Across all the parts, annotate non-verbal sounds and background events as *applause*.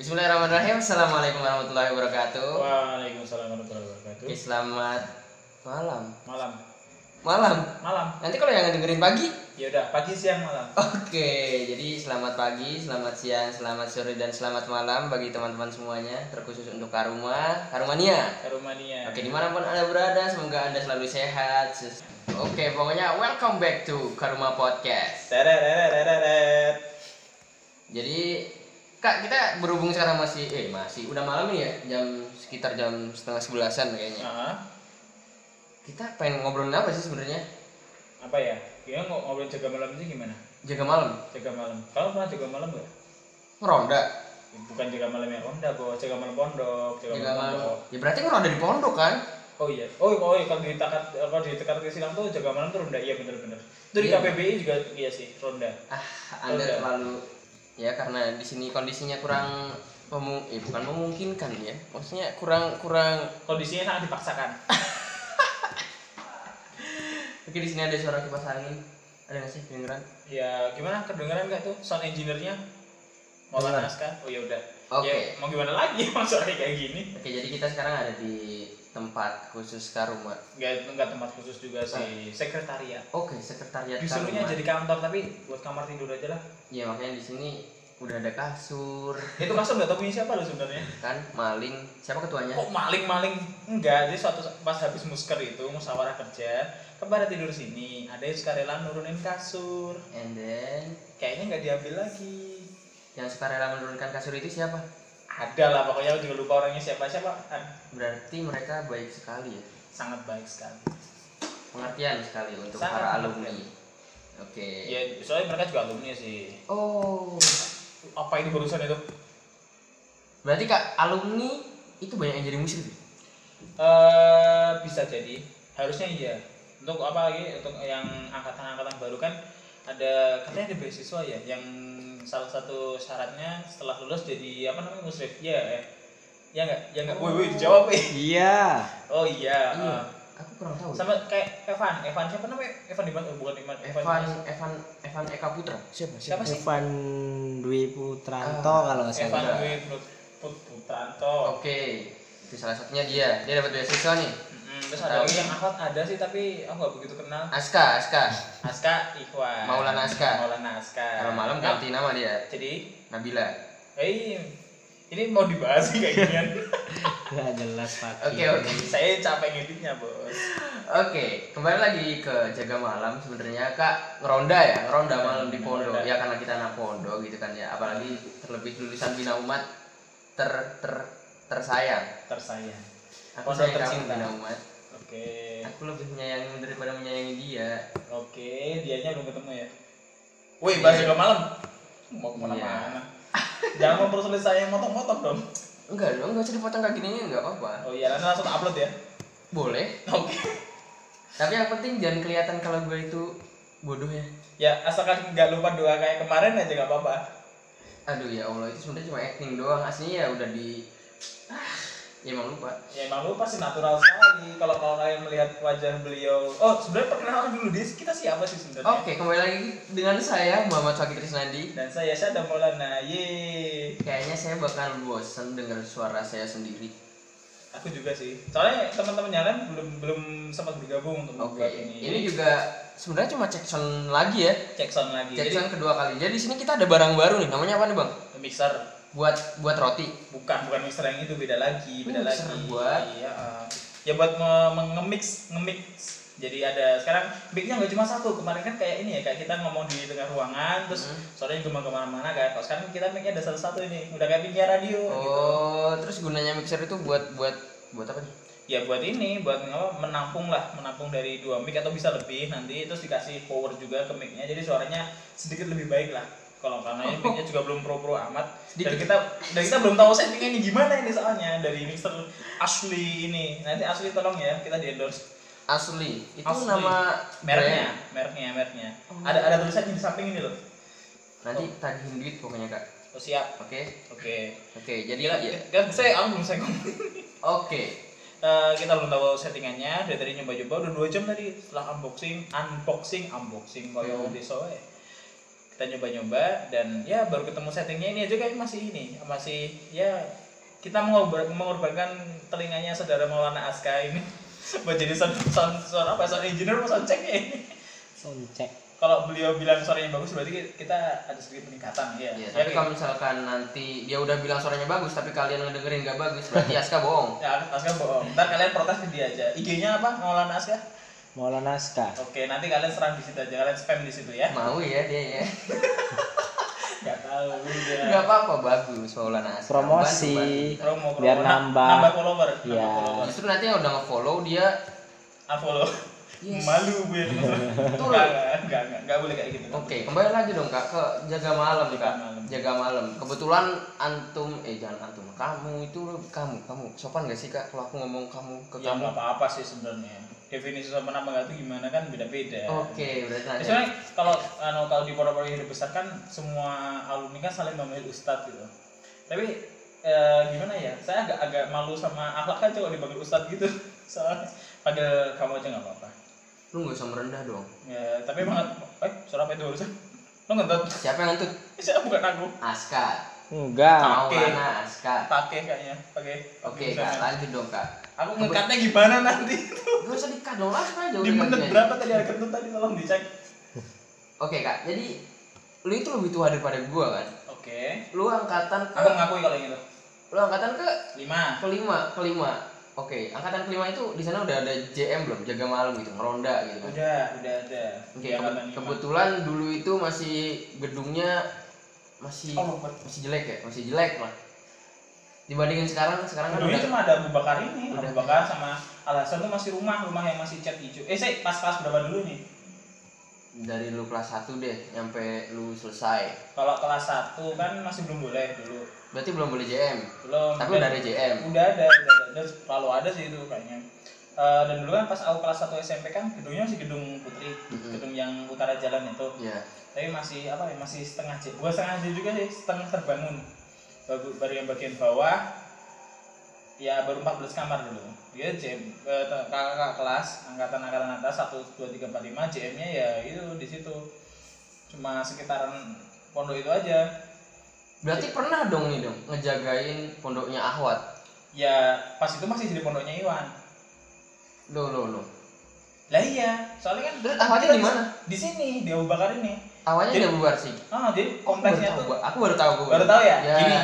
Bismillahirrahmanirrahim. Assalamualaikum warahmatullahi wabarakatuh. Waalaikumsalam warahmatullahi wabarakatuh. Oke, selamat malam. Malam, Malam. malam. Nanti kalau yang dengerin pagi. Ya udah, pagi siang malam. Oke, jadi selamat pagi, selamat siang, selamat sore dan selamat malam bagi teman-teman semuanya, terkhusus untuk Karuma, Karumania. Karumania. Oke, di mana pun anda berada, semoga anda selalu sehat. Oke, pokoknya welcome back to Karuma Podcast. Jadi kak kita berhubung sekarang masih eh masih udah malam nih ya jam sekitar jam setengah sebelasan kayaknya. Nah, Kita pengen ngobrolin apa sih sebenarnya? apa ya? Kayaknya ngo- ngobrol jaga malam itu gimana? Jaga malam, Jaga malam. Kamu pernah jaga malam nggak? ngeronda. Ya, Bukan jaga malam yang ronda, bos. Jaga malam pondok. Jaga, Jaga malam pondok. Ya berarti ngeronda di pondok kan? Oh iya. Oh, oh iya. Kalau di takat, kalau di tekat silang tuh jaga malam tuh ronda. Iya bener-bener. Itu di Iya. KPBI juga iya sih ronda. Ah, anda Ronda. terlalu ya karena di sini kondisinya kurang memu eh bukan memungkinkan ya. Maksudnya kurang kurang Kondisinya sangat dipaksakan. *laughs* Oke di sini ada suara kipas angin. Ada nggak sih kedengeran? Ya gimana? Kedengeran nggak tuh sound engineer-nya? Maulana Askar? Oh ya udah. Oke. Ya, mau gimana lagi *laughs* masalahnya kayak gini? Oke, jadi kita sekarang ada di tempat khusus Karuma. Enggak enggak tempat khusus juga sih, sekretariat. Oke, sekretariat Disuruhnya jadi kantor tapi buat kamar tidur aja lah. Ya makanya di sini udah ada kasur, Itu kasur nggak tahu punya siapa lo sebenarnya. kan maling. Siapa ketuanya? Kok maling-maling? Enggak, jadi suatu pas habis musker itu musyawarah kerja, kan pada tidur sini, ada yang sukarela nurunin kasur. And then Kayaknya nggak diambil lagi. yang suka rela menurunkan kasur itu siapa? Ada lah, pokoknya aku juga lupa orangnya siapa siapa. Ah, Berarti mereka baik sekali ya. Sangat baik sekali. Pengertian sekali untuk Sangat para alumni. Oke. Ya, soalnya mereka juga alumni sih. Oh. Apa ini barusan itu? Berarti Kak alumni itu banyak yang jadi musyrik. ya? eh bisa jadi harusnya iya untuk apa lagi untuk yang angkatan-angkatan baru kan ada katanya ada beasiswa ya yang salah satu syaratnya setelah lulus jadi apa namanya musrif ya ya ya nggak ya nggak woi woi dijawab eh Iya. oh iya Iya. eh. Aku kurang tahu. sama kayak Evan Evan siapa namanya Evan Dimas oh, bukan Dimas Evan Dimas. Evan Evan Eka Putra. Siapa? Siapa sih? Evan Dwi Putranto Ah, kalau nggak Evan salah. Dwi Put- Put- Putranto Oke. Itu salah satunya dia. Dia dapat beasiswa nih. Terus ada lagi yang Ahmad ada sih tapi aku nggak begitu kenal Aska, Aska. Aska Ikhwan Maulana Aska. Maulana Aska Kalau malam ganti nama dia. jadi Nabila. Eh, ini mau dibahas sih kayak ginian. *laughs* Nggak jelas Pak. Oke, oke. Saya capek ngeditnya, Bos. Oke, kembali lagi ke jaga malam sebenarnya Kak ngeronda ya, ngeronda malam di pondok. Ya karena kita anak pondok gitu kan ya. Apalagi terlebih lulusan Bina Umat ter ter tersayang. Tersayang. Aku Pondok sayang kamu tercinta. Bina Umat. Oke. Aku lebih menyayangi daripada menyayangi dia. Oke, dianya belum ketemu ya. Woi, bahas Iya. juga malam. Mau ke mana-mana. *laughs* Jangan mempersulit saya yang motong-motong dong. Enggak dong, enggak usah dipotong kayak gini enggak apa-apa. Oh iya, nanti langsung upload ya. Boleh. Oke. Tapi yang penting jangan kelihatan kalau gue itu bodoh ya. Ya, asalkan nggak lupa doa kayak kemarin aja nggak apa-apa. Aduh ya Allah itu sebenarnya cuma acting doang. Aslinya ya udah di ah, ya emang lupa. Ya emang lu pasti natural sekali kalau kalau kalian melihat wajah beliau. Oh, sebenarnya perkenalan dulu deh. Kita siapa sih sebenarnya? Oke, kembali lagi dengan saya Muhammad Fakir Trisnandi. Dan saya Syada Maulana. Ye. Kayaknya saya bakal bosan dengar suara saya sendiri. Aku juga sih. Soalnya teman-teman yang lain belum belum sempat bergabung untuk membuat ini. ini juga sebenarnya cuma cek sound lagi ya. cek sound lagi. Cek sound kedua kali. Jadi di sini kita ada barang baru nih. Namanya apa nih, Bang? mixer Buat buat roti. bukan bukan mixer yang itu beda lagi, beda Mixer lagi. buat? Iya. uh, ya buat me- me- nge-mix, nge-mix. Jadi ada sekarang mic-nya nggak cuma satu. Kemarin kan kayak ini ya, kayak kita ngomong di tengah ruangan, terus Hmm. suaranya cuma ke mana-mana kan. Kalau sekarang kita mic-nya ada satu-satu ini, udah kayak penyiar radio. gitu. Oh, terus gunanya mixer itu buat buat buat apa nih? ya buat ini buat apa, menampung lah menampung dari dua mic atau bisa lebih nanti terus dikasih power juga ke micnya jadi suaranya sedikit lebih baik lah kalau karena ini micnya juga belum pro pro amat dan Sedikit. kita dan kita belum tahu settingnya ini gimana ini soalnya dari mixer asli ini nanti asli tolong ya kita di endorse Asli. Itu Asli. nama mereknya mereknya mereknya Oh. ada ada tulisannya di samping ini loh Nanti tagihin duit pokoknya, Kak. oh siap Oke. oke Oke, jadi gila ya. kan saya aku belum saya ngomong Oke. Eh, kita belum tahu settingannya dari tadi nyoba-nyoba udah dua jam tadi setelah unboxing unboxing unboxing koyo Hmm. deso eh. Kita nyoba-nyoba dan ya baru ketemu settingnya ini aja kayak masih ini masih ya kita mengorban- mengorbankan telinganya saudara Maulana Aska ini *laughs* buat jadi sound, sound, sound apa sound engineer sound check ya ini soncek kalau beliau bilang suaranya bagus berarti kita ada sedikit peningkatan ya. Ya, Ya, tapi kayak- kalau misalkan nanti dia udah bilang suaranya bagus tapi kalian ngedengerin nggak bagus berarti *laughs* Aska bohong. ya Aska bohong. Ntar kalian protes ke dia aja. IG-nya apa? Maulana Aska? Maulana Aska Oke, nanti kalian serang di situ aja. Kalian spam di situ ya. Mau ya dia ya. *laughs* Gak tahu udah. Nggak apa-apa bagus Maulana Aska. promosi Bantu, Promo, promo. Biar Na- nambah. nambah follower. Iya. Justru nanti yang udah nge-follow dia Unfollow. Yes. Malu gue. *laughs* Betul. Enggak, enggak, enggak, boleh kayak gitu. Oke, kembali lagi dong kak ke jaga malam Jaga kak. malam. Jaga malam. Kebetulan antum, eh jangan antum, kamu itu kamu, kamu sopan gak sih kak kalau aku ngomong kamu ke Ya kamu? nggak apa-apa sih sebenarnya. Definisi sopan apa enggak itu gimana kan beda-beda. Oke, berarti Ya, nanti. Soalnya kalau anu kalau di pondok yang besar kan semua alumni kan saling memanggil ustadz gitu. Tapi eh, gimana ya? Saya agak agak malu sama akhlak kan kalau dipanggil ustadz gitu. *laughs* Soalnya panggil kamu aja nggak apa-apa. Lu gak usah merendah dong. Ya, tapi emang eh suara apa itu barusan? Lo ngentut? Siapa yang ngentut? *laughs* Saya bukan aku. Aska. enggak Maulana Aska. Pakai kayaknya. Pakai. Oke Bisa, kak, lanjut dong kak. Aku ngekatnya gimana nanti? Gak usah dikat dong, aja Di udah menit berapa tadi ada kentut tadi tolong dicek. Oke kak, jadi lu itu lebih tua daripada gua kan? Oke. Lu angkatan ke, Aku ngakui kalau yang itu. lu angkatan ke Lima. kelima, kelima. Oke, angkatan kelima itu di sana udah ada JM belum? Jaga malam gitu, ngeronda gitu kan? Udah, udah ada. Oke, lima. kebetulan dulu itu masih gedungnya masih Oh, masih jelek ya, masih jelek lah. Dibandingin sekarang, sekarang kan Dulunya udah cuma ada Abu Bakar ini, Udah. Abu Bakar sama Al Hasan tuh masih rumah, rumah yang masih cat hijau. Eh, saya pas kelas berapa dulu nih? dari lu kelas 1 deh, nyampe lu selesai. Kalau kelas 1 kan masih belum boleh dulu. Berarti belum boleh JM. Belum. Tapi udah ada JM. Udah ada, udah ada. Dan selalu ada sih itu kayaknya. Eh, dan dulu kan pas aku kelas 1 SMP kan gedungnya masih gedung Putri, Mhm. gedung yang utara jalan itu. Iya. Tapi masih apa ya? Masih setengah J. Bukan setengah J juga sih, setengah terbangun. Baru, yang bagian bawah ya baru 14 kamar dulu. Dia JM eh, kakak kelas angkatan-angkatan atas 1 2 3 4 5 JM-nya ya itu di situ. Cuma sekitaran pondok itu aja. Berarti pernah dong nih dong ngejagain pondoknya Ahwat. Ya pas itu masih jadi pondoknya Iwan. Loh loh loh. Lah iya, soalnya kan Terus Ahwadnya di mana? Di sini, di Abu Bakar ini. Awalnya Jadi- udah bubar sih. Ah, jadi Aku baru kompleksnya tahu, tuh Aku baru tahu gua. baru tahu ya? Ya. Gini.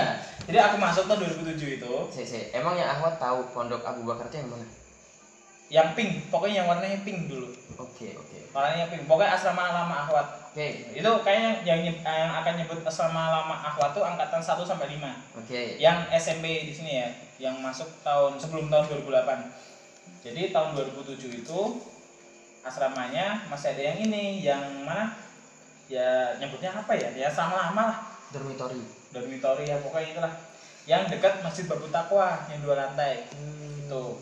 Jadi aku masuk tahun 2007 itu, Si, si. Emang yang Ahwat tahu pondok Abu Bakar itu yang mana? yang pink, pokoknya yang warnanya pink dulu. Oke oke. Warnanya pink. Pokoknya asrama lama Ahwat. Oke Itu kayaknya yang nyeb- yang akan nyebut asrama lama Ahwat tuh angkatan 1 sampai 5. oke. Yang SMP di sini ya, yang masuk tahun sebelum tahun 2008. Jadi tahun 2007 itu asramanya masih ada yang ini, yang mana? Ya nyebutnya apa ya? Ya asrama lama lah. Dormitory. dormitory ya pokoknya itulah. Yang dekat masjid Babu Takwa yang dua lantai. Itu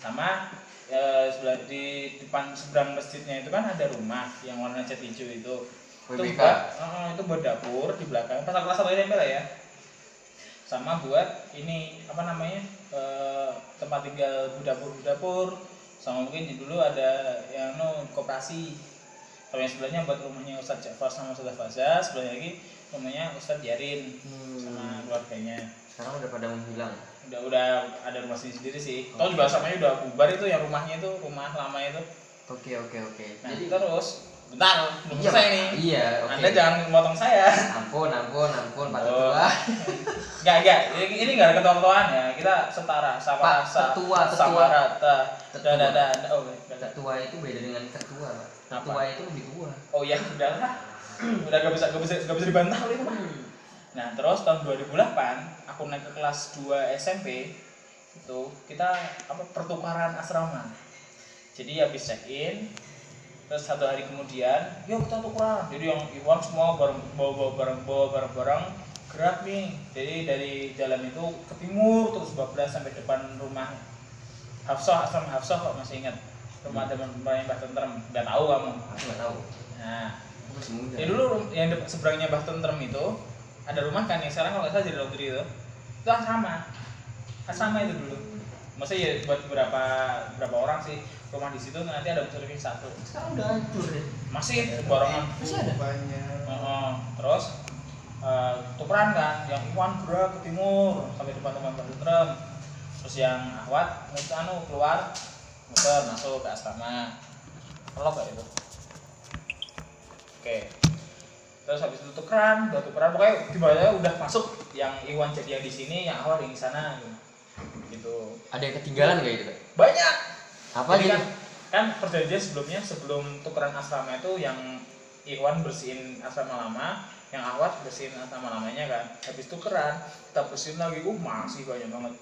sama eh, sebelah di depan seberang masjidnya itu kan ada rumah yang warna cat hijau itu. Itu buat eh, itu buat dapur di belakang. Pas kelas satu SMP lah ya. Sama buat ini apa namanya eh, tempat tinggal dapur dapur. Sama mungkin dulu ada yang no koperasi kalau yang sebelahnya buat rumahnya Ustadz Jafar sama Ustadz Faza sebelahnya lagi rumahnya Ustadz sama Hmm. keluarganya Sekarang udah pada menghilang. udah udah ada rumah sendiri sendiri sih tau juga samanya udah bubar itu yang rumahnya itu rumah lama itu Oke oke oke. nah Jadi terus bentar belum iya, selesai nih Iya oke. anda jangan motong saya Ampun ampun ampun Pak Oh. Ketua. *laughs* Enggak, enggak. Ini, ini enggak ada ketua-ketuaan ya. Kita setara, sama Pak, rasa, tetua, tetua. sama rata. Tetua. Dan ada ada oh. Ketua itu beda dengan ketua Pak. Apa? Ketua itu lebih tua. oh ya udahlah. Udah *clears throat* gak bisa gak bisa gak bisa dibantah itu mah. Nah, terus tahun 2008 aku naik ke kelas 2 SMP itu kita apa pertukaran asrama. Jadi habis check in terus satu hari kemudian yuk kita tukeran jadi yang Iwan semua bareng bawa bawa bareng bawa bareng bareng gerak nih jadi dari jalan itu ke timur terus bablas sampai depan rumah Hafsah asrama Hafsah kok masih ingat rumah teman teman Mbah Tentrem udah tahu kamu Aku nggak tahu. nah. Ya dulu yang depan seberangnya Mbah Tentrem itu ada rumah kan yang sekarang kalau nggak salah jadi laundry itu. Itu asrama. Asrama itu dulu. maksudnya ya buat beberapa beberapa orang sih rumah di situ nanti ada bus living satu Sekarang udah hancur deh. masih barengan Masih ada? banyak Heeh. terus eh, tukeran kan yang Iwan gerak ke timur sampai depan tempat batu trem terus yang Ahwat muter anu keluar muter masuk ke asrama kelok gak itu oke terus habis itu tukeran udah tukeran pokoknya gimana udah masuk yang Iwan jadi yang di sini yang Ahwat yang di sana gitu. gitu Ada yang ketinggalan gak itu? Banyak Apa Jadi gitu? kan, kan perjanjian sebelumnya sebelum tukeran asrama itu yang Iwan bersihin asrama lama, yang Ahwat bersihin asrama lamanya kan. Habis tukeran, kita bersihin lagi, uh masih banyak banget.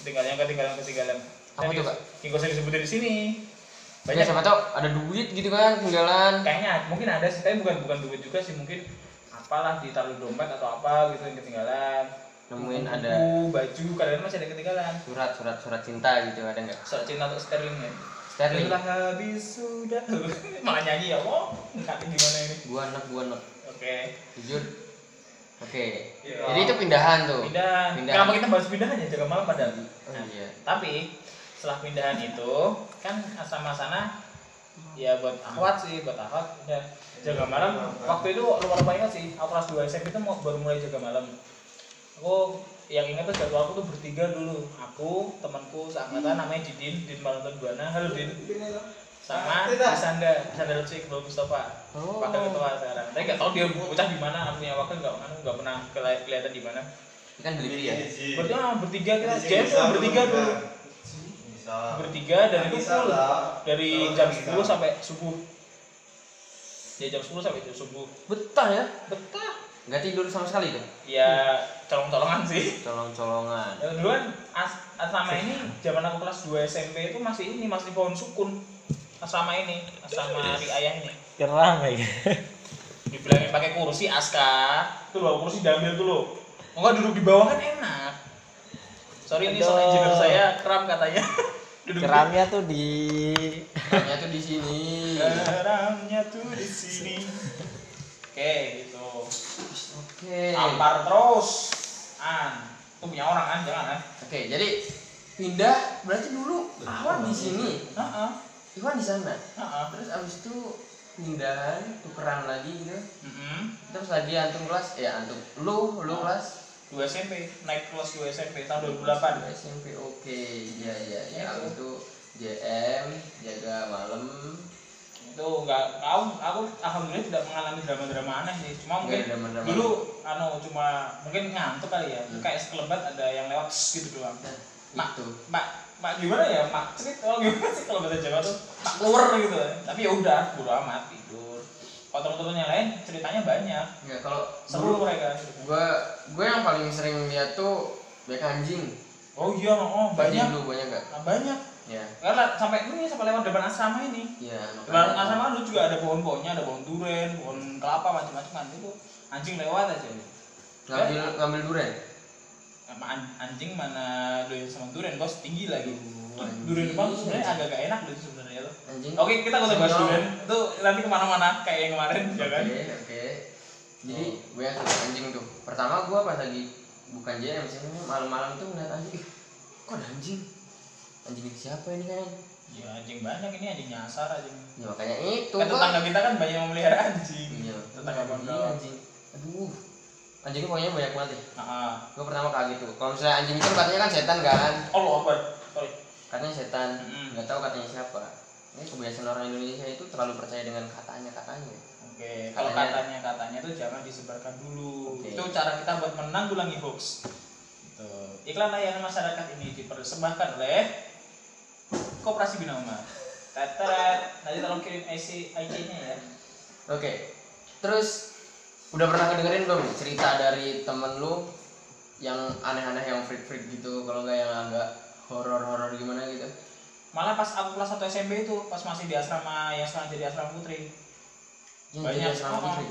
Ketinggalan yang ketinggalan ketinggalan. Apa tuh, Kak? Yang gak usah disebutin di sini. Banyak Banyak. sama tau ada duit gitu kan tinggalan. Kayaknya mungkin ada sih, tapi bukan bukan duit juga sih mungkin apalah ditaruh di dompet atau apa gitu yang ketinggalan. Nemuin Buku, ada baju, kadang masih ada ketinggalan. surat surat surat cinta gitu ada nggak? Surat cinta untuk sterling ya. Sterling. Sudah habis sudah. *laughs* Malah nyanyi ya, oh, ngkatin gimana ini? Gua anak gua anak. Oke. Jujur. Oke. Iya. Jadi itu pindahan tuh. Pindah. Pindahan. Kenapa kita bahas pindahan ya jaga malam padahal? Oh iya. Tapi setelah pindahan itu kan asrama sana ya buat akhwat sih, buat akhwat udah jaga malam. Waktu itu lupa lupa ingat sih, aku kelas 2 SMP itu mau baru mulai jaga malam. Aku yang ingat tuh jadwal aku tuh bertiga dulu. Aku, temanku seangkatan namanya Didin, Didin Malanton Buana. Halo Din. Sama Sanda, Sanda Lutfi Iqbal Mustafa. Oh. Wakil ketua sekarang. Tapi nggak tahu dia bocah di mana, aku punya wakil nggak nggak pernah keli- kelihatan di mana. Kan beli ya. Berarti ah, bertiga kita cuma bertiga dulu. Bertiga dan itu full dari jam 10 sampai subuh. Dari jam 10 sampai jam subuh. Betah ya? Betah. Nggak tidur sama sekali tuh. Ya colong-colongan sih. Colong-colongan. Ya, dulu kan as asrama ini zaman aku kelas 2 SMP itu masih ini masih pohon sukun. Asrama ini, asrama riayah ini. Keram ya. Dibilangin pakai kursi aska, tuh loh kursi diambil tuh loh. Enggak duduk di bawah kan enak. Sorry ini soal engineer saya kram katanya. *laughs* duduk di- Keramnya tuh di Namanya tuh di sini. Garamnya tuh di sini. Oke, gitu. Oke. Tampar terus. An, itu punya orang kan, jangan kan? Oke, jadi pindah berarti dulu Iwan di sini, Heeh. Iwan di sana. Heeh. Terus abis itu pindahan, tukeran lagi gitu. Heeh. Terus lagi antum kelas, ya antum lu, lu kelas 2 SMP, naik kelas 2 SMP tahun 2008. SMP oke, ya ya ya. Abis itu JM, jaga malam, Itu enggak aku aku alhamdulillah tidak mengalami drama-drama aneh sih. Cuma mungkin Nggak ada drama-drama. dulu anu cuma mungkin ngantuk kali ya. Hmm. Kayak sekelebat ada yang lewat gitu doang. Mak, itu. mak, mak gimana ya? Mak cerit oh *laughs* gimana sih kalau bahasa Jawa tuh? Mak keluar gitu. Tapi ya udah, bodo amat tidur. Kalau teman-teman yang lain ceritanya banyak. Enggak kalau Seru mereka. gua gua yang paling sering lihat tuh baik anjing. Oh iya, oh banyak. Dulu banyak enggak? Ah, banyak. Ya. Karena sampai ini sampai lewat depan asrama ini. Iya, Depan asrama lu juga ada pohon-pohonnya, ada pohon duren, pohon kelapa macam-macam kan itu anjing lewat aja. ngambil ngambil duren. Sama an- anjing mana doyan sama duren, bos tinggi lagi. Oh, anjing. Durian Jepang tuh sebenarnya agak gak enak loh sebenarnya tuh. Anjing. Oke, kita kalau bahas durian itu nanti ke mana-mana kayak yang kemarin, ya kan? Oke, oke. Jadi gue yang suka anjing tuh. Pertama gue pas lagi bukan JM sih, malam-malam tuh ngeliat anjing. Kok ada anjing? Anjing siapa ini kan? Ya anjing banyak ini anjing nyasar anjing. Ya makanya itu. Kan gua- tetangga kita kan banyak memelihara anjing. Iya, Tetangga anjing, pondok. anjing. Aduh. Anjingnya pokoknya banyak banget ya. Heeh. Gue pertama kaget tuh. Kalau misalnya anjing itu katanya kan setan kan? Allah Akbar. Sorry. Katanya setan. Nggak tahu katanya siapa. Ini kebiasaan orang Indonesia itu terlalu percaya dengan katanya katanya. Oke, kalau Katanya- katanya itu jangan disebarkan dulu. Oke. Itu cara kita buat menanggulangi hoax. Gitu. Iklan layanan masyarakat ini dipersembahkan oleh Koperasi Bina Umat. Tetet, nanti tolong kirim IC IC-nya ya. Oke. Terus udah pernah ngedengerin belum nih cerita dari temen lu yang aneh-aneh yang freak-freak gitu kalau nggak yang agak horor-horor gimana gitu? Malah pas aku kelas 1 SMP itu, pas masih di asrama yang sekarang jadi asrama putri. Yang Banyak. jadi asrama Oh. putri.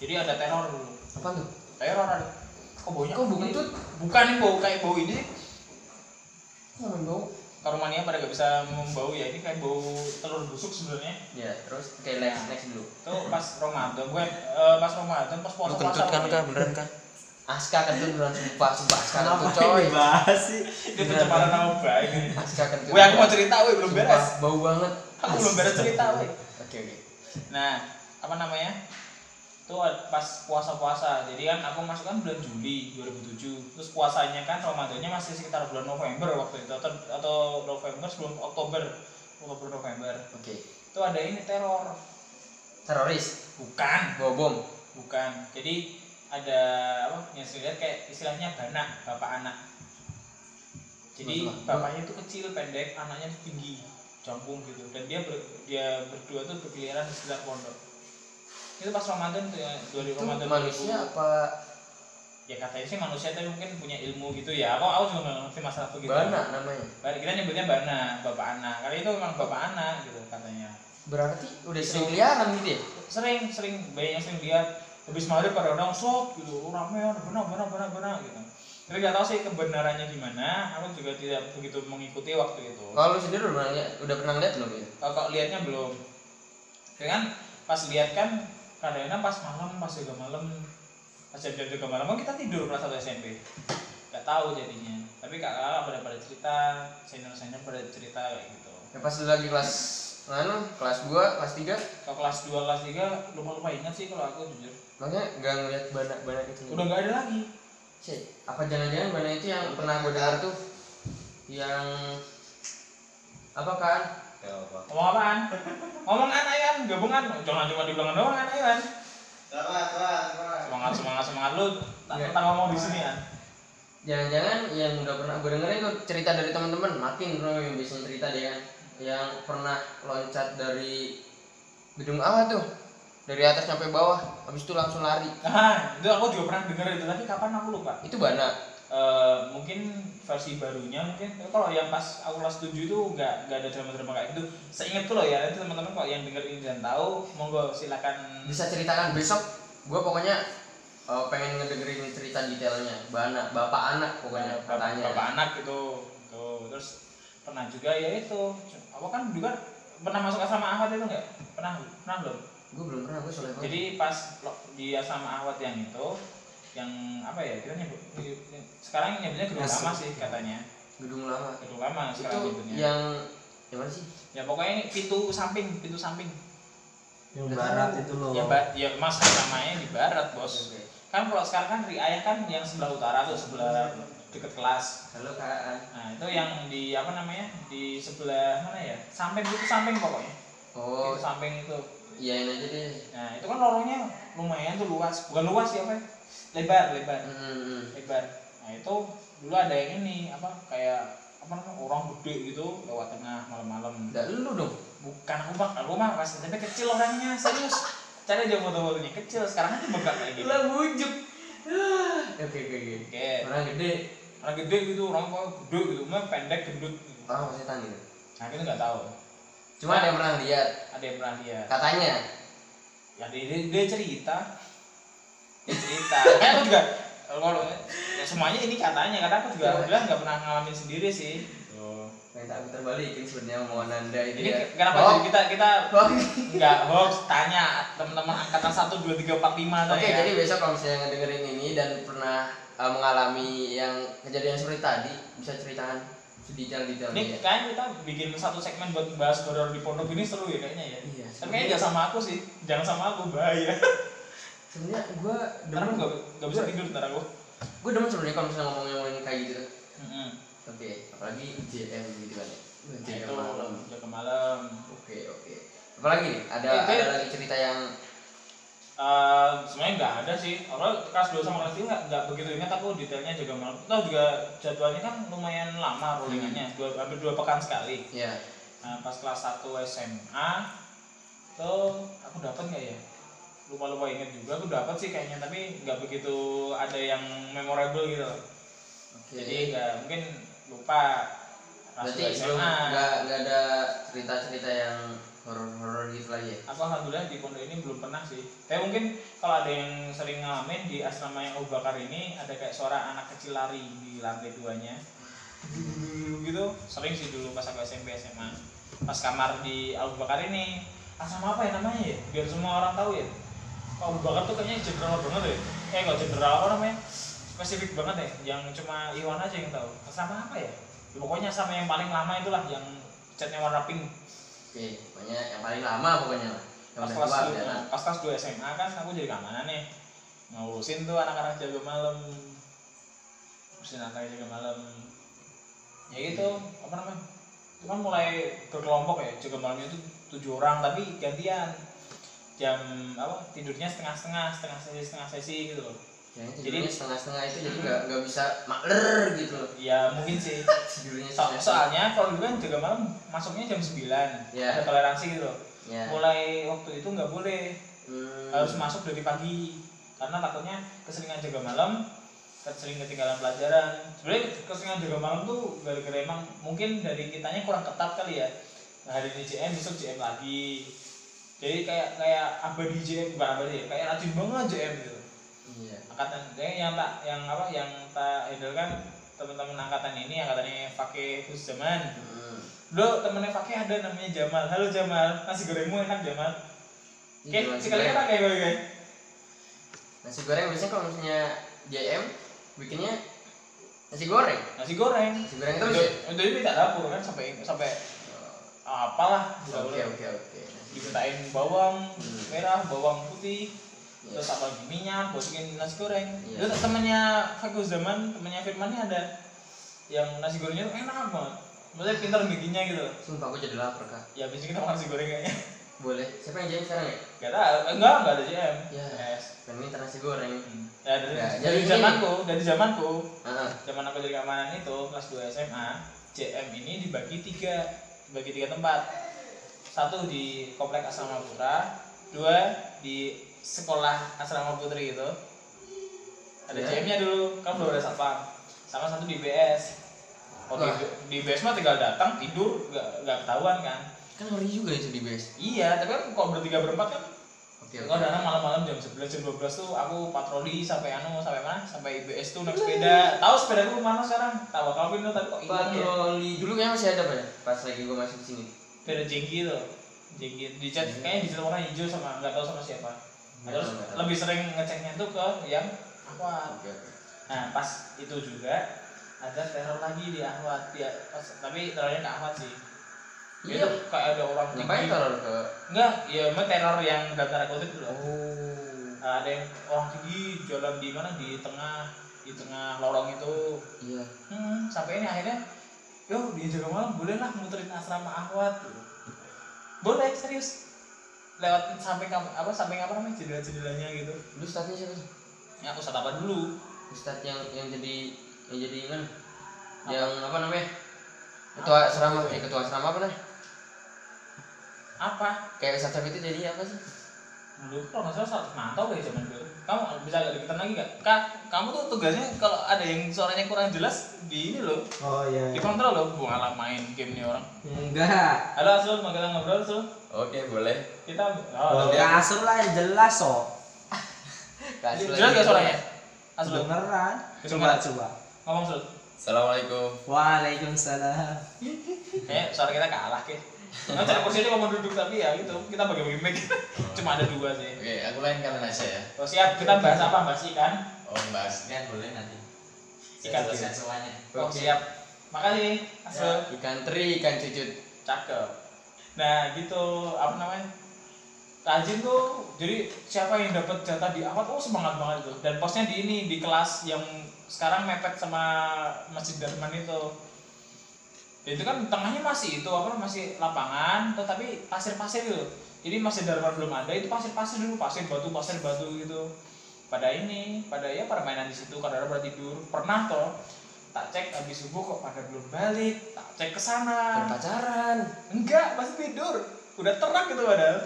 Jadi ada teror dulu. Apa tuh? Teror ada. Kok baunya? Kok bau ini? kentut? Bukan nih bau kayak bau ini main bau? Karomania pada gak bisa membau ya. Ini kayak bau telur busuk sebenarnya. Ya, terus oke next next dulu. itu pas Ramadan gue eh, pas Ramadan pas puasa puasa beneran kah? Aska kentut beneran sumpah sumpah Aska kentut coy dibahas sih? itu pencemaran nama baik Aska kentut Woi aku mau cerita woi belum beres bau banget aku belum beres cerita woi oke oke nah apa namanya itu pas puasa-puasa. Jadi kan aku masuk kan bulan Juli 2007 terus puasanya kan Ramadannya masih sekitar bulan November waktu itu atau atau November sebelum Oktober. Oktober November. Oke. Itu ada ini teror. Teroris? Bukan. Bawa bom bukan. Jadi ada apa yang saya lihat kayak istilahnya banak bapak anak. Jadi Masalah. bapaknya itu kecil pendek anaknya tinggi jangkung gitu. Dan dia ber- dia berdua tuh berkeliaran di sekitar pondok itu pas Ramadan tuh ya dua ribu itu Ramadan manusia 2000. apa? Ya katanya sih manusia tapi mungkin punya ilmu gitu ya. Aku aku juga ngerti masalah begitu bana namanya? Kita nyebutnya bana bapak anak. Kali itu memang bapak anak gitu katanya. Berarti udah sering keliaran gitu ya? Sering sering. Banyak yang sering lihat. Habis maghrib pada orang sok gitu. Oh, rame ada benar benar benar benar gitu. Tapi nggak tahu sih kebenarannya gimana. Aku juga tidak begitu mengikuti waktu itu. Kalau lu sendiri udah pernah lihat? Udah pernah lihat belum ya? Kalau lihatnya belum. Ya kan pas lihat kan kadang-kadang pas malam pas juga malam pas jam-jam juga malam kan kita tidur kelas satu SMP nggak tahu jadinya. Tapi kakak pada pada cerita senior senior pada cerita kayak gitu. Ya pas lagi kelas mana kelas 2 kelas 3 kalau kelas 2 kelas 3 lupa lupa ingat sih kalau aku jujur. Makanya nggak ngeliat banyak banyak itu? Udah nggak ada lagi. Cek, apa jangan-jangan banyak itu yang pernah gue dengar tuh? Yang apa kan Ya apa? ngomong apaan? Ngomong anak Iwan gabungan. Jangan cuma diulang doang anak Iwan semangat semangat. Semangat lu. Tak Ya. tak ngomong di sini ya. Jangan-jangan yang udah pernah gue dengerin tuh cerita dari teman-teman. Makin bro yang biasanya cerita dia. Kan yang pernah loncat dari gedung apa tuh. Dari atas sampai bawah. Habis itu langsung lari. Nah itu aku juga pernah denger itu tapi kapan? Aku lupa. Itu bana. Eh, mungkin versi barunya mungkin. Tapi kalau yang pas aku kelas 7 itu nggak nggak ada drama-drama kayak gitu. Seingatku loh ya itu teman-teman kok yang denger ini dan tahu monggo silakan. Bisa ceritakan besok gue pokoknya eh, pengen ngedengerin cerita detailnya. Bana bapak anak pokoknya bapak, katanya. bapak anak gitu. Tuh terus pernah juga ya itu. Apa kan juga pernah masuk asrama Ahwat itu nggak? Pernah pernah belum? Gue belum pernah gue soalnya jadi pas lo- di asrama Ahwat yang itu yang apa ya kita nyebut sekarang nyebutnya gedung Asli. lama sih katanya. Gedung lama. Gedung lama itu sekarang nyebutnya. yang yang mana sih? Ya pokoknya ini pintu samping pintu samping. Yang barat itu loh. ya ba ya mas namanya di barat bos. Oke. kan kalau sekarang kan riayah kan yang sebelah utara tuh sebelah deket kelas. Halo kak. Nah itu yang di apa namanya di sebelah mana ya? Samping itu samping pokoknya. Oh. Itu samping itu. Iyain aja deh. Nah itu kan lorongnya lumayan tuh luas. Bukan luas ya apa ya? Lebar lebar. Hmm, lebar. Nah itu dulu ada yang ini apa kayak apa namanya orang gede gitu lewat tengah malam-malam. Nggak lu dong. Bukan aku bang. Aku mah pas SMP kecil orangnya serius. Cari aja foto-fotonya. Kecil sekarang aja bengkak kayak gitu lah bujuk. Oke oke oke. Oke. Orang gede. Orang gede gitu orang kok gede gitu mah pendek gendut gitu. orang masih tanya gitu? Nah kita nggak tahu. Cuma ada yang pernah lihat? Ada yang pernah lihat. Katanya? Ya dia, dia, dia cerita cerita. Kayak aku juga kalau ya semuanya ini katanya. Karena aku juga alhamdulillah nggak pernah ngalamin sendiri sih. Tuh. yang tak putar balikin sebenarnya mau nanda itu ini ya. ke- kenapa Oh, jadi kita kita oh. nggak hoax tanya teman-teman angkatan satu dua tiga empat lima Oke, jadi besok kalau misalnya ngedengerin ini dan pernah uh, mengalami yang kejadian seperti tadi, bisa ceritakan sedetail-detailnya ini ya. kayaknya kita bikin satu segmen buat bahas horor di pondok ini seru ya kayaknya ya. Iya. tapi kayaknya jangan sama aku sih. Jangan sama aku bahaya *laughs* Sebenarnya gue demen, nggak nggak bisa tidur ntar aku gue demen sebenarnya kalau misalnya ngomong-ngomongin kayak gitu. Mm-mm. Oke, apalagi JM gitu kan ya. Nah, JM itu malam. jaga malam Oke, oke. Apalagi nih? Ada Eh, ada lagi cerita yang Eh, sebenarnya nggak ada sih awalnya kelas 2 sama kelas 3 nggak begitu ingat aku detailnya jaga malam itu juga jadwalnya kan lumayan lama rollingannya dua, hampir dua pekan sekali ya nah, pas kelas 1 SMA tuh aku dapat nggak ya lupa lupa inget juga aku dapat sih kayaknya tapi nggak begitu ada yang memorable gitu. Oke. jadi nggak mungkin lupa. Berarti 2 belum SMA. nggak nggak ada cerita-cerita yang horor-horor gitu lagi ya. aku alhamdulillah di pondok ini belum pernah sih. Tapi mungkin kalau ada yang sering ngalamin di asrama yang Abu Bakar ini ada kayak suara anak kecil lari di lantai duanya. Gitu. Sering sih dulu pas aku SMP SMA pas kamar di Abu Bakar ini. Asrama apa ya namanya ya? Biar semua orang tahu ya Abu Bakar tuh kayaknya jenderal banget ya eh kok jenderal apa namanya? Spesifik banget ya yang cuma Iwan aja yang tahu. Asrama apa ya? Ya, pokoknya sama yang paling lama itulah yang catnya warna pink. Oke pokoknya yang paling lama pokoknya lah. Yang pas kelas dua, kelihatan. pas kelas 2 SMA kan aku jadi keamanan nih. Ngurusin tuh anak-anak jaga malam. Ngurusin anak jaga malam. Ya gitu apa namanya? Itu kan mulai berkelompok ya. Jaga malamnya itu tujuh orang tapi gantian jam apa tidurnya setengah-setengah setengah sesi setengah sesi gitu loh. Ya, Jadi- setengah-setengah itu jadi nggak nggak bisa makler gitu loh. Ya mungkin sih. *laughs* Tidurnya So- setengah- soalnya kalau dulu kan jaga malam masuknya jam 9 Ya. ada toleransi gitu loh. Ya. Mulai waktu itu nggak boleh. Hmm. harus masuk dari pagi karena takutnya keseringan jaga malam sering ketinggalan pelajaran. Sebenarnya keseringan jaga malam tuh gara-gara emang mungkin dari kitanya kurang ketat kali ya. Nah, hari ini JM besok JM lagi jadi kayak kayak abadi JM bukan abadi ya kayak rajin banget JM gitu iya angkatan jadi yang tak yang apa yang tak handle kan teman-teman angkatan ini angkatannya pakai khusus zaman Hmm. Dulu temennya pakai ada namanya Jamal. Halo Jamal, nasi gorengmu enak Jamal. Iya, Oke, nasi sekali goreng. enak kayak gue guys. nasi goreng biasanya kalau misalnya JM bikinnya nasi goreng Nasi goreng. nasi goreng terus Itu, ya itu minta dapur kan sampai sampai apalah nggak oke oke oke Dimintain bawang Hmm. merah, bawang putih, Iya. terus apa lagi minyak buat bikin nasi goreng. Iya. Itu temennya Fakus zaman, temennya Firman ada yang nasi gorengnya tuh enak banget. Maksudnya pintar bikinnya gitu. sumpah aku jadi lapar kak Ya ini kita makan nasi goreng kayaknya. boleh siapa yang JM sekarang ya Gak tahu, Eh, enggak enggak ada JM. Ya. Yes. pengen minta nasi goreng Ya dari, Ya, dari jadi zamanku, dari zamanku, ah zaman aku jadi keamanan itu kelas 2 SMA JM ini dibagi tiga dibagi tiga tempat satu di komplek asrama putra. Dua di sekolah asrama putri itu ada Ya. JM nya dulu kan belum ada satpam. Sama satu di BS oh, di, di BS mah tinggal datang tidur nggak nggak ketahuan kan. Kan ngeri juga itu di base iya tapi kan kalau bertiga berempat kan oke ada anak malam-malam jam 11 jam 12 tuh aku patroli sampai anu sampai mana? Sampai IBS tuh naik sepeda. Tahu sepeda aku mana sekarang? Tahu Calvin tuh tapi kok hilang ya? patroli. Dulu kayaknya masih ada pak ya? Pas lagi gua masuk sini Sepeda jengki tuh. Jengki di chat kayaknya di chat warna hijau sama nggak tahu sama siapa. Nah, terus Nggak tahu. lebih sering ngeceknya tuh ke yang Ahwat. oke oke Nah, pas itu juga ada teror lagi di Ahwat. Dia pas, tapi terornya ke Ahwat sih. Iya. Itu kayak ada orang ngapain teror ke Enggak, ya emang teror yang dalam tanda kutip dulu. oh Nah, ada yang orang tinggi jalan di mana di tengah di tengah lorong itu iya hmm, sampai ini akhirnya yo di jaga malam boleh lah muterin asrama ahwat. Boleh serius. Lewat samping kam- apa samping apa namanya jendela jendelanya gitu. Dulu ustadznya siapa tuh ya ustadz apa dulu? Ustadz yang yang jadi yang jadi kan? Yang apa namanya? Ketua asrama eh ketua asrama apa nih apa? Kayak Syaf itu jadi apa sih? Dulu kalau nggak salah saat mantau deh zaman dulu kamu bisa agak deketan lagi gak kak kamu tuh tugasnya kalau ada yang suaranya kurang jelas di ini loh. Oh iya. dikontrol loh bukan alam main game nih orang. Enggak. halo Asul mau kita ngobrol Asul oke boleh. Kita Oh, oh, kasur lah yang jelas so. *laughs* Jelas gak suaranya? Asul Beneran. Coba coba. ngomong Asul assalamualaikum. Waalaikumsalam. kayak suara kita kalah ke nggak cari kursi aja ngomong duduk tapi ya gitu. Kita bagi-bagi mic *laughs* cuma ada dua sih. Oke, aku lain kanan aja ya. oh siap. Kita bahas apa bahas ikan Oh, bahas ikan boleh nanti. Ikan jelaskan semuanya. oh Oke. siap. Makasih Asul ikan teri ikan cucut. Cakep. Nah gitu. Apa namanya? Kajin tuh jadi siapa yang dapat jatah di awal oh semangat banget itu. Dan posnya di ini di kelas yang sekarang mepet sama Masjid Darman itu itu kan tengahnya masih itu apa masih lapangan tetapi pasir-pasir gitu jadi Masjid Darman belum ada itu pasir-pasir dulu pasir batu pasir batu gitu pada ini pada ya pada mainan di situ kadang pada tidur pernah toh tak cek habis subuh kok pada belum balik tak cek ke sana pacaran Enggak, masih tidur. Udah terang gitu padahal.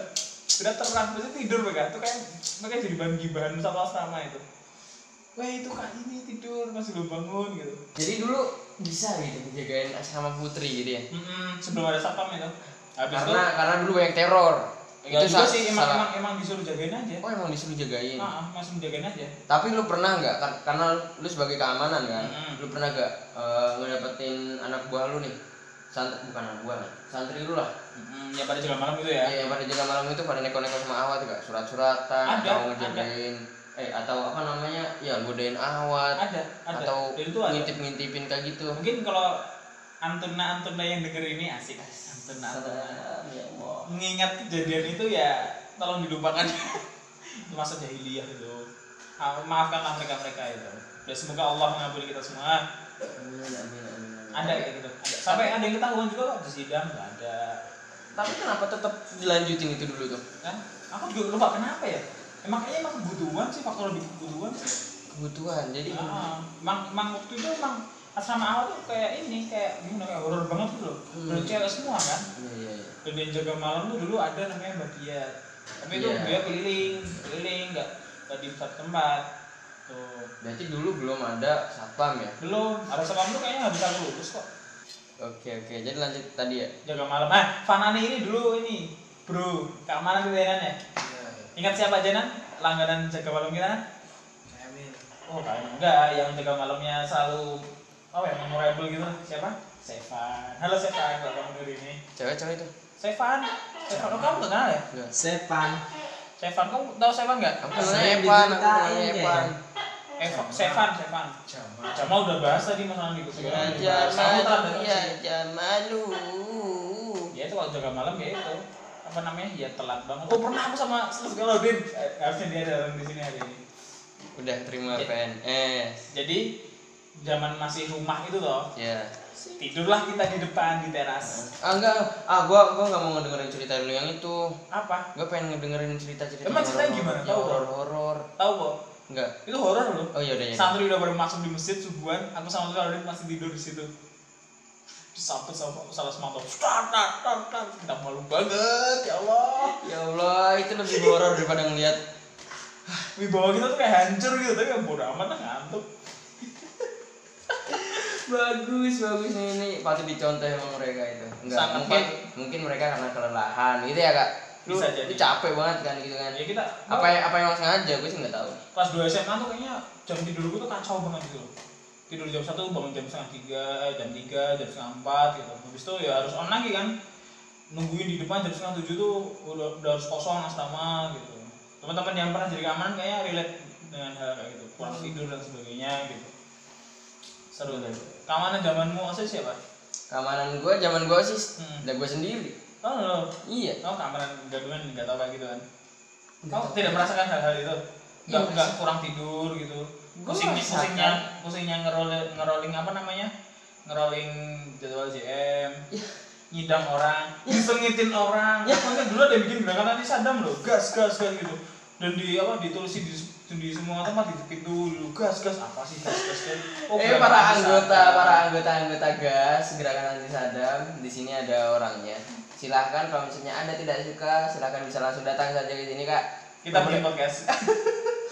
Udah terang, masih tidur mereka. Itu kayak mereka jadi bahan gibahan satu asrama itu. Wah itu kak ini tidur masih belum bangun gitu. jadi dulu bisa gitu jagain asrama putri gitu ya Mm-mm, sebelum ada satpam itu. Habis karena karena dulu banyak teror itu, enggak juga sih emang, salah. emang emang disuruh jagain aja. oh emang disuruh jagain Ah, ah, masih menjagain aja. tapi lu pernah nggak Kar- karena lu sebagai keamanan kan Mm-mm. lu pernah nggak eh, ngedapetin anak buah lu nih santri bukan anak buah santri lu lah Mm-mm, ya pada jaga malam gitu ya. Iya, yang pada jaga malam itu pada neko-neko sama awat gak surat-suratan Ada, atau ngejagain eh atau apa namanya? Ya godain awat. Ada ada. Atau ada. ngintip-ngintipin kayak gitu. Mungkin kalau antuna antuna yang denger ini asik. Antuna antuna ya mengingat kejadian itu ya tolong dilupakan. *laughs* Masa jahiliyah itu. Ah, maafkanlah mereka mereka itu. Dan semoga Allah mengampuni kita semua. Amin amin amin, amin. ada kayak gitu. Ada. sampai ada yang ketahuan juga kok di sidang nggak ada. Tapi kenapa tetap dilanjutin itu dulu tuh? Kan aku juga lupa kenapa ya emang kayaknya emang kebutuhan sih faktor lebih kebutuhan sih. Kebutuhan jadi ah, emang emang waktu itu emang asrama awal tuh kayak ini kayak gimana kayak horor banget gitu loh. Hmm. cewek semua kan. Iya iya iya. Dan jaga malam tuh dulu ada namanya mbak Diat tapi itu Iya. dia keliling keliling nggak nggak di satu tempat. Tuh. Berarti dulu belum ada satpam ya? Belum ada sama tuh kayaknya nggak bisa lulus kok. Oke oke jadi lanjut tadi ya? Jaga malam. Ah Fanani ini dulu ini bro. Keamanan di Denan ya ingat siapa aja nan langganan jaga malam kita nan oh kayaknya enggak. Yang jaga malamnya selalu apa ya memorable gitu siapa? Sevan. Halo Sevan. Kalau kamu dari ini cewek cewek itu. Sevan. Sevan oh kamu kenal ya? Enggak Sepan. Sevan kamu tahu Sevan nggak Evan aku diceritain namanya kayaknya. Evan. Evan Sevan Sevan. Jamal. Udah bahas tadi masalah di kursi ya Kamu ada ya sih. jamalu ya itu kalau jaga malam kayak itu apa namanya? Ya telat banget. Oh pernah aku sama Sulus Galodin Eh, harusnya dia ada di sini hari ini. Udah terima Ya. PNS jadi zaman masih rumah itu loh ya tidurlah kita di depan di teras. Ah enggak. Ah gua gua nggak mau ngedengerin cerita lu yang itu. Apa? Gua pengen ngedengerin cerita cerita Emang ceritanya gimana? Tahu, Bro? horor horor tahu kok enggak. Itu horor loh. Oh iya udah ya santri udah baru masuk di masjid subuhan aku sama Galodin masih tidur di situ disambut sama salah semata start start start start kita malu banget ya Allah. Ya Allah itu lebih horor daripada ngeliat. Wibawa kita tuh kayak hancur gitu tapi yang bodo amat lah ngantuk. Bagus bagus nih ini patut dicontoh sama mereka itu. Enggak Sangat mungkin patut. mungkin mereka karena kelelahan. Gitu ya kak? Lu, Bisa jadi. lu capek banget kan gitu kan? Ya kita apa apa yang sengaja? Gue sih nggak tahu. Kelas 2 SMA tuh kayaknya jam tidurku tuh kacau banget gitu loh tidur jam satu bangun jam setengah tiga eh, jam tiga jam setengah empat gitu. Habis itu ya harus on lagi kan. Nungguin di depan jam setengah tujuh tuh udah, udah harus kosong asrama gitu. Teman-teman yang pernah jadi keamanan kayaknya relate dengan hal kayak gitu. Kurang tidur dan sebagainya gitu. Seru tuh. Keamanan zamanmu asli siapa? Keamanan gue zaman gue sih? Hmm. udah gue sendiri. Oh lo. Iya. Kamu keamanan gadungan nggak tahu kayak gitu kan. Kamu tidak merasakan hal-hal itu? Nggak Iya, nggak merasa- kurang tidur gitu Gua pusingnya pusingnya ngerolling ngerolling apa namanya? Ngerolling jadwal JM Iya. nyidang orang disengitin orang. Iya. makanya dulu ada yang bikin gerakan nanti sadam loh gas gas gas gitu. Dan di apa ditulis di, di semua tempat di pintu dulu gas gas. Apa sih gas gas gas? Oh, eh para anggota sadam. para anggota anggota gas gerakan anti sadam di sini ada orangnya. Silahkan kalau misalnya anda tidak suka silahkan bisa langsung datang saja ke sini kak. Kita bikin podcast *laughs*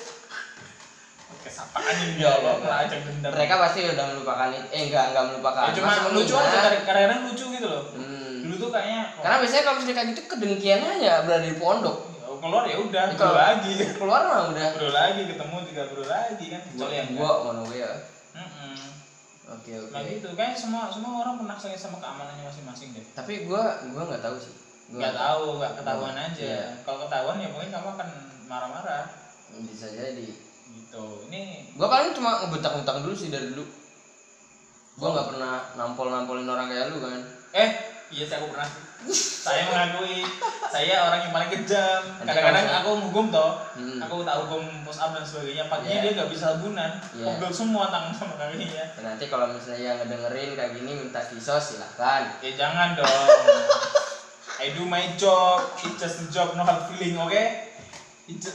podcast apaan ini ya Allah dendam. Mereka pasti udah melupakan itu eh enggak enggak melupakan. Ya, cuma lucu aja kadang- kadang-kadang lucu gitu loh. Hmm. dulu tuh kayaknya karena biasanya kalau misalnya kayak gitu kedengkian aja berada di pondok. Oh, keluar ya udah Ya, kalau- lagi. Keluar mah udah. Bro lagi ketemu juga bro lagi kan. Kecuali yang gua mana gua ya. Oke oke nah gitu. Kayak semua semua orang pernah sayang sama keamanannya masing-masing deh. Tapi gua gua nggak tahu sih. Nggak tahu nggak ketahuan Iya. aja. kalau ketahuan ya mungkin kamu akan marah-marah. Bisa jadi gitu. Ini gua paling cuma ngebentak-bentak dulu sih dari dulu. Gua nggak pernah nampol-nampolin orang kayak lu kan. Eh iya sih aku pernah saya mengakui saya orang yang paling kejam. Kadang-kadang aku hukum toh. Hmm. aku tahu hukum push up dan sebagainya. Paginya Iya. dia nggak bisa sabunan Iya. pegel semua tangan sama kakinya Dan nanti kalau misalnya yang ngedengerin kayak gini minta kisos silahkan. Ya jangan dong. *laughs* I do my job it's just a job no hard feeling oke? ah, itu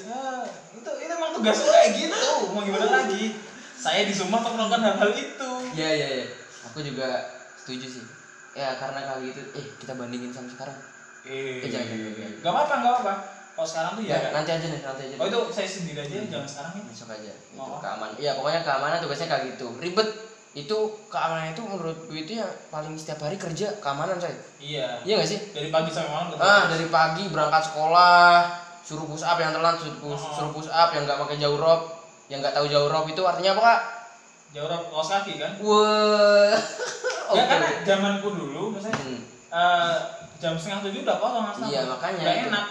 itu emang tugasku kayak gitu mau gimana lagi? Saya di rumah untuk melakukan hal-hal itu. Iya iya iya. Aku juga setuju sih. Ya karena kali itu eh kita bandingin sama sekarang. Eh Eh, jangan, jangan, jangan. nggak apa-apa nggak apa-apa. Kalau sekarang tuh ya. Ya, nanti aja nih nanti aja oh itu saya sendiri aja jangan sekarang ya. Besok aja. Itu Oh. keamanan. Iya pokoknya keamanan tugasnya kayak gitu. Ribet. Itu keamanan itu menurut gue itu ya paling setiap hari kerja keamanan saya iya. Iya gak sih? Dari pagi sampai malam ah dari pagi berangkat sekolah suruh push up yang telat suruh push, Oh. suruh push up yang nggak pakai jauh rope yang nggak tahu jauh rope itu artinya apa kak jauh kaos kaki kan wah *laughs* ya Oke. karena zamanku dulu misalnya Hmm. eh, jam setengah tujuh udah kosong asrama Iya, makanya itu. enak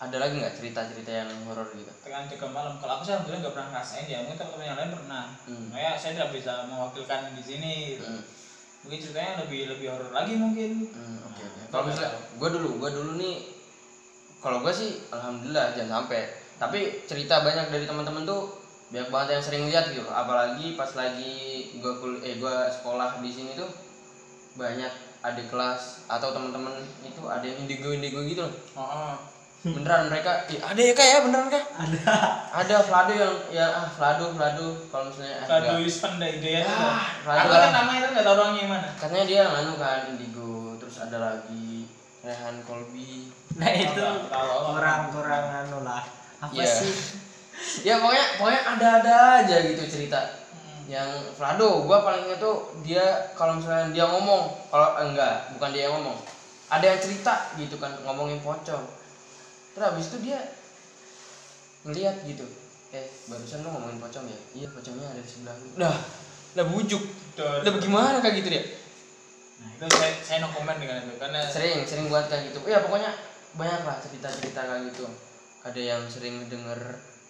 ada lagi nggak cerita-cerita yang horor gitu tekan jaga malam kalau aku sih alhamdulillah nggak pernah ngerasain ya mungkin teman-teman yang lain pernah Hmm. kayak saya tidak bisa mewakilkan di sini gitu. Hmm. mungkin ceritanya lebih lebih horor lagi mungkin Hmm, oke oke. Kalau misalnya gue dulu, gue dulu nih, kalau gue sih alhamdulillah jangan sampai. Tapi cerita banyak dari teman-teman tuh banyak banget yang sering lihat gitu. Apalagi pas lagi gue kul eh gue sekolah di sini tuh banyak adik kelas atau teman-teman itu ada yang indigo indigo gitu loh. oh, oh. Beneran mereka, Ih, ada ya kak ya beneran kak? Ada. Ada Vlado yang ya ah Vlado Vlado kalau misalnya Kado enggak. Ispanda Hidayat itu Ah, aku Vlado. kan namanya itu nggak tahu orangnya yang mana Katanya dia nganu kan indigo, terus ada lagi Rehan Kolbi. Nah itu tahu. kurang-kurang anu lah. Apa Iya. sih? *laughs* ya pokoknya pokoknya ada-ada aja gitu cerita Hmm. yang Vlado gua paling inget tuh dia kalau misalnya dia ngomong kalau eh, enggak bukan dia yang ngomong ada yang cerita gitu kan ngomongin pocong terus habis itu dia ngeliat gitu eh barusan lu ngomongin pocong ya iya pocongnya ada di sebelah lu dah lah bujuk lah bagaimana kayak gitu dia nah itu saya saya no comment dengan itu karena sering sering buat kayak gitu ya pokoknya banyak lah cerita-cerita kayak gitu. Ada yang sering denger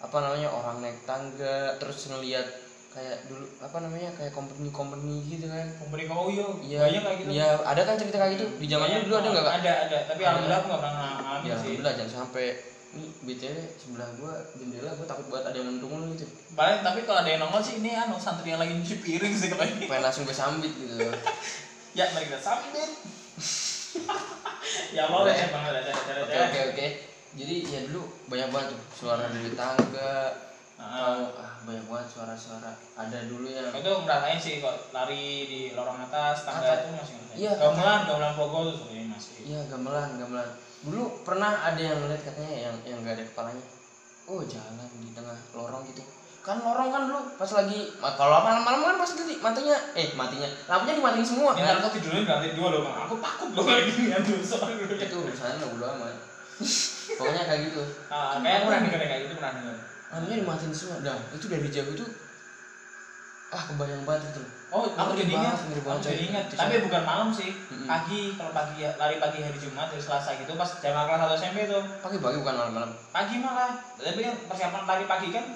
apa namanya orang naik tangga terus ngeliat kayak dulu apa namanya kayak company company gitu kan. Memberi kau yo iya banyak kayak gitu. iya ada kan cerita kayak gitu? Di zaman dulu dulu ada nggak kak? Ada ada tapi alhamdulillah aku nggak pernah ngalamin ya sih. alhamdulillah jangan sampai ini btw sebelah gua jendela gua takut banget ada yang lu gitu. Paling tapi kalau ada yang nongol sih ini anu santri yang lagi nyuci piring sih ini pengen langsung gue sambit gitu. *laughs* Ya mari kita sambit *laughs* ya banget receh receh oke oke oke. Jadi ya dulu banyak banget tuh suara dari tangga. Ah. Banyak banget suara-suara. Ada dulu yang itu ngerasain sih kok lari di lorong atas tangga Kata- itu masih ngerasain Iya, gamelan gamelan pogo tuh sering masih. Iya gamelan gamelan. Dulu pernah ada yang ngeliat katanya yang yang gak ada kepalanya. Oh jalan di tengah lorong gitu. Kan lorong kan dulu pas lagi kalau malam-malam kan pasti di matinya eh matinya lampunya dimatiin semua ini kan. kok tidurnya ganti dua loh bang aku takut loh kayak gini kan soalnya Itu urusannya udah amat. Pokoknya kayak gitu. ah kayak pernah denger kayak gitu pernah denger Lampunya dimatiin semua. Dah itu dari jauh itu ah kebayang banget itu. Oh, aku jadi ingat, aku jadi ingat. Tapi bukan malam sih, pagi kalau pagi lari pagi hari Jumat hari Selasa gitu pas jam kelas satu SMP tuh Pagi-pagi bukan malam-malam. pagi malah. Tapi kan persiapan lari pagi kan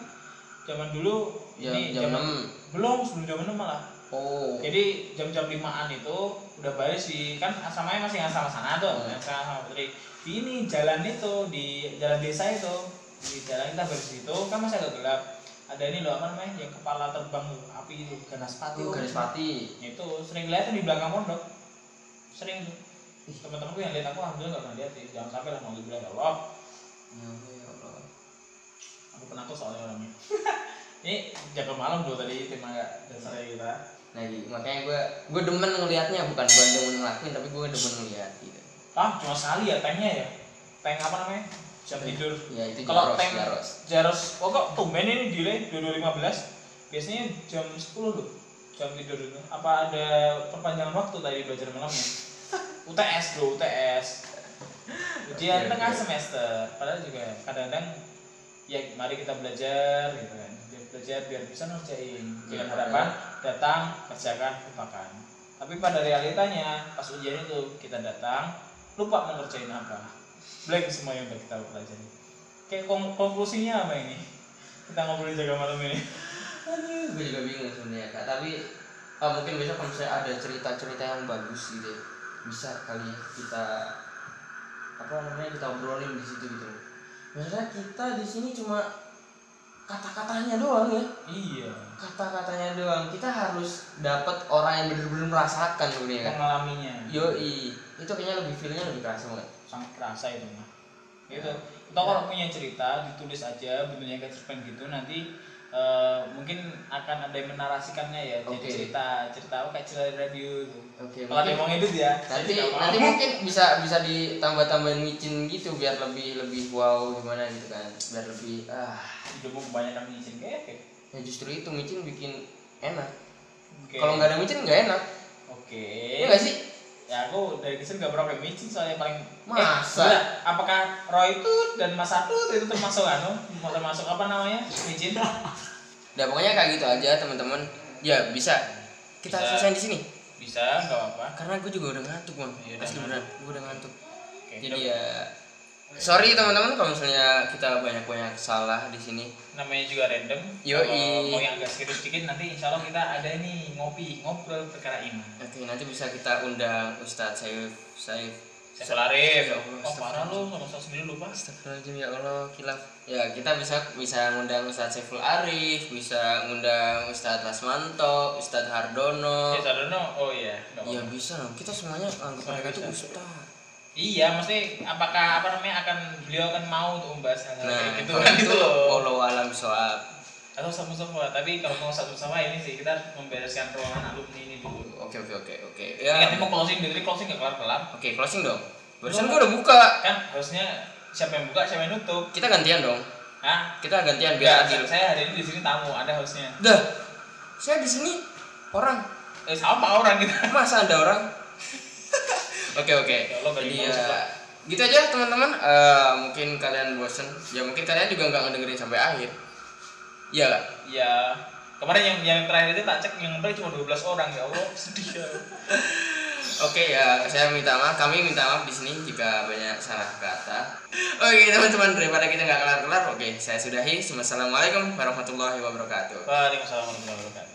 zaman dulu Ya, ini jam 6. belum sebelum jam enam malah. Oh. Jadi jam-jam limaan itu udah balik sih kan asamanya masih nggak sama sana tuh, Hmm. sekarang sama Putri. Di ini jalan itu di jalan desa itu di jalan kita balik situ kan masih agak gelap. Ada ini loh apa namanya yang kepala terbang api itu ganas pati. Itu garis pati. itu sering lihat di belakang pondok sering tuh teman-temanku yang lihat aku alhamdulillah nggak pernah lihat sih jangan sampai lah mau bilang ya Allah Ya Allah, ya Allah. aku penakut soalnya orangnya ini jaga malam tuh tadi tema dasarnya kita. Nah, gitu. makanya gue gue demen ngelihatnya bukan gue demen ngelakuin tapi gue demen ngeliat gitu. ah cuma sekali ya tanknya ya? Tank apa namanya? Jam tidur. Ya itu kalau tank jaros. jaros oh kok tumben ini delay? 2215 biasanya jam 10 loh jam tidur itu. Apa ada perpanjangan waktu tadi belajar malamnya? *laughs* UTS bro UTS ujian Oke, tengah oke. semester. Padahal juga kadang-kadang ya mari kita belajar gitu kan belajar biar bisa ngerjain. Dengan Iya, harapan datang kerjakan lupakan. Tapi pada realitanya pas ujian itu kita datang lupa mau ngerjain apa. Blank semua yang udah kita pelajari. Kayak kon- konklusinya apa ini? Kita ngobrolin jaga malam ini. Aduh, gue juga bingung sebenarnya kak. Tapi ah, mungkin besok kalau misalnya ada cerita-cerita yang bagus gitu, bisa kali ya kita apa namanya kita obrolin di situ gitu. Maksudnya kita di sini cuma kata-katanya doang ya, iya. Kata-katanya doang. Kita harus dapat orang yang benar-benar merasakan ya kan. mengalaminya. Yoi, itu kayaknya lebih feelnya lebih kerasa banget. sangat kerasa itu mah gitu. Kita kalau punya cerita ditulis aja bentuknya kayak cerpen gitu nanti eh, mungkin akan ada yang menarasikannya ya jadi Oke. cerita cerita apa kayak cerita radio gitu. Oke, kalau ada yang mau ya nanti nanti mungkin bisa bisa ditambah-tambahin micin gitu biar lebih lebih wow gimana gitu kan biar lebih ah. Udah mau kebanyakan izin kayak kayak ya? Justru itu micin bikin enak. Oke. kalau nggak ada micin nggak enak. Oke. Iya nggak sih? Ya aku dari kecil gak pernah pakai micin soalnya paling Masa? eh, apakah Roy itu dan Mas Satu itu termasuk anu? Termasuk apa namanya? Micin Udah pokoknya kayak gitu aja teman-teman. Ya bisa. Kita Bisa. selesai di sini? Bisa nggak apa-apa. Karena gue juga udah ngantuk bang. Udah asli beneran. gue udah ngantuk. Oke, jadi ya sorry teman-teman kalau misalnya kita banyak-banyak salah di sini. Namanya juga random. Kalau mau yang agak serius sedikit nanti insya Allah kita ada nih ngopi ngobrol perkara iman. Oke nanti bisa kita undang Ustadz Saif Saif Saiful Arif Ya Allah, oh parah lu sama saya sendiri lupa. Astagfirullahaladzim ya Allah kilaf ya kita bisa bisa ngundang Ustadz Saiful Arif bisa ngundang Ustadz Lasmanto Ustadz Hardono. Ya Sadono oh iya. Ya apa-apa. bisa kita semuanya anggap mereka itu bisa. Ustadz. Iya mesti apakah apa namanya akan beliau akan mau untuk membahas hal-hal nah kayak gitu kan itu gitu loh. Walau alam soal atau sama sama tapi kalau mau satu sama ini sih kita membereskan ruangan alumni ini dulu. Oke oke oke oke. Ya. nanti mau closing dulu Tadi closing gak kelar kelar oke closing dong. Barusan gua udah buka. Kan harusnya siapa yang buka siapa yang nutup? Kita gantian dong. Hah? kita gantian Biar adil. saya hari ini di sini tamu ada harusnya. Dah saya di sini orang. Eh sama orang kita. *laughs* Masa ada orang? *laughs* Oke oke. Jadi ya Pak. gitu aja teman-teman. Eh, mungkin kalian bosen. Ya mungkin kalian juga nggak ngedengerin sampai akhir iya kan ya kemarin yang yang terakhir itu tak cek yang nonton cuma 12 orang ya Allah. *laughs* Sedih ya oke ya saya minta maaf. Kami minta maaf di sini jika banyak salah kata. Oke teman-teman daripada kita nggak kelar-kelar oke saya sudahi. Assalamualaikum warahmatullahi wabarakatuh. Waalaikumsalam warahmatullahi wabarakatuh